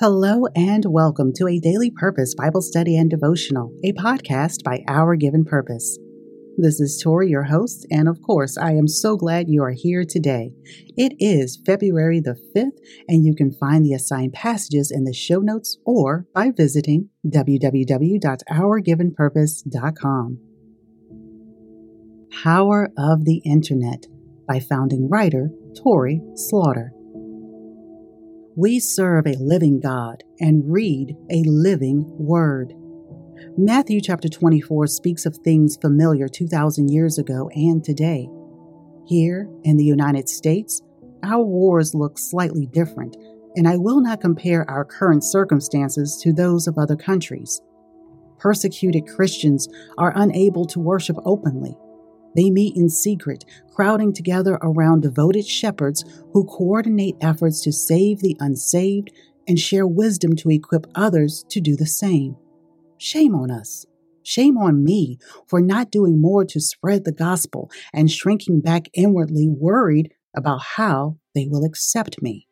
Hello and welcome to a Daily Purpose Bible Study and Devotional, a podcast by Our Given Purpose. This is Tori, your host, and of course, I am so glad you are here today. It is February the 5th, and you can find the assigned passages in the show notes or by visiting www.ourgivenpurpose.com. Power of the Internet by founding writer Tori Slaughter. We serve a living God and read a living word. Matthew chapter 24 speaks of things familiar 2,000 years ago and today. Here in the United States, our wars look slightly different, and I will not compare our current circumstances to those of other countries. Persecuted Christians are unable to worship openly they meet in secret, crowding together around devoted shepherds who coordinate efforts to save the unsaved and share wisdom to equip others to do the same. Shame on us. Shame on me for not doing more to spread the gospel and shrinking back inwardly, worried about how they will accept me.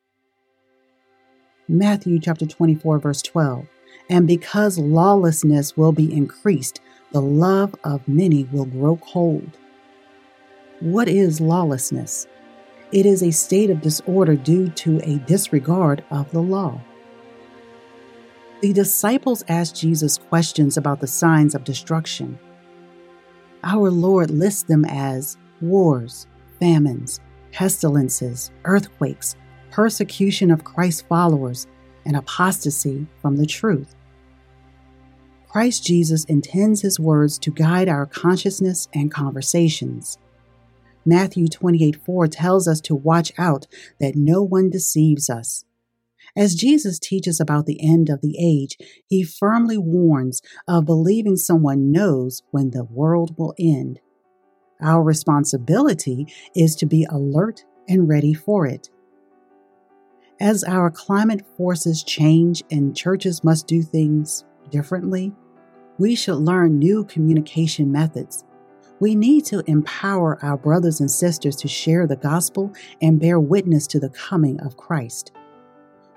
Matthew chapter 24, verse 12. And because lawlessness will be increased, the love of many will grow cold. What is lawlessness? It is a state of disorder due to a disregard of the law. The disciples asked Jesus questions about the signs of destruction. Our Lord lists them as wars, famines, pestilences, earthquakes, persecution of Christ's followers, and apostasy from the truth. Christ Jesus intends his words to guide our consciousness and conversations. Matthew 28 4 tells us to watch out that no one deceives us. As Jesus teaches about the end of the age, he firmly warns of believing someone knows when the world will end. Our responsibility is to be alert and ready for it. As our climate forces change and churches must do things differently, we should learn new communication methods we need to empower our brothers and sisters to share the gospel and bear witness to the coming of Christ.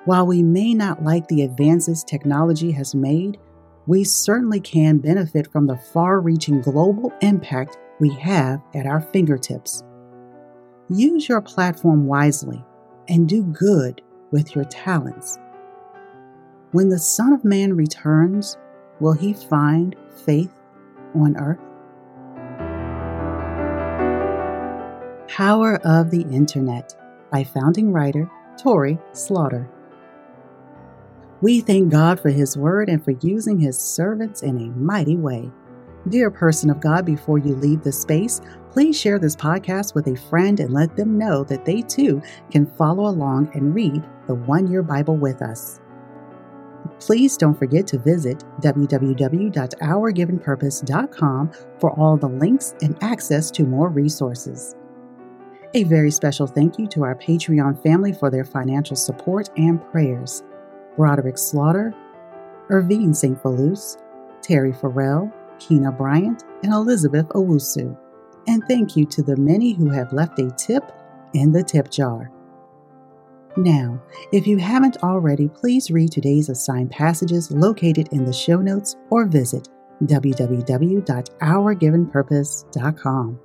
While we may not like the advances technology has made, we certainly can benefit from the far reaching global impact we have at our fingertips. Use your platform wisely and do good with your talents. When the Son of Man returns, will he find faith on earth? Power of the Internet by founding writer Tori Slaughter. We thank God for His Word and for using His servants in a mighty way. Dear person of God, before you leave this space, please share this podcast with a friend and let them know that they too can follow along and read the One Year Bible with us. Please don't forget to visit www.ourgivenpurpose.com for all the links and access to more resources. A very special thank you to our Patreon family for their financial support and prayers. Broderick Slaughter, Irvine St. Falus, Terry Farrell, Keena Bryant, and Elizabeth Owusu. And thank you to the many who have left a tip in the tip jar. Now, if you haven't already, please read today's assigned passages located in the show notes or visit www.ourgivenpurpose.com.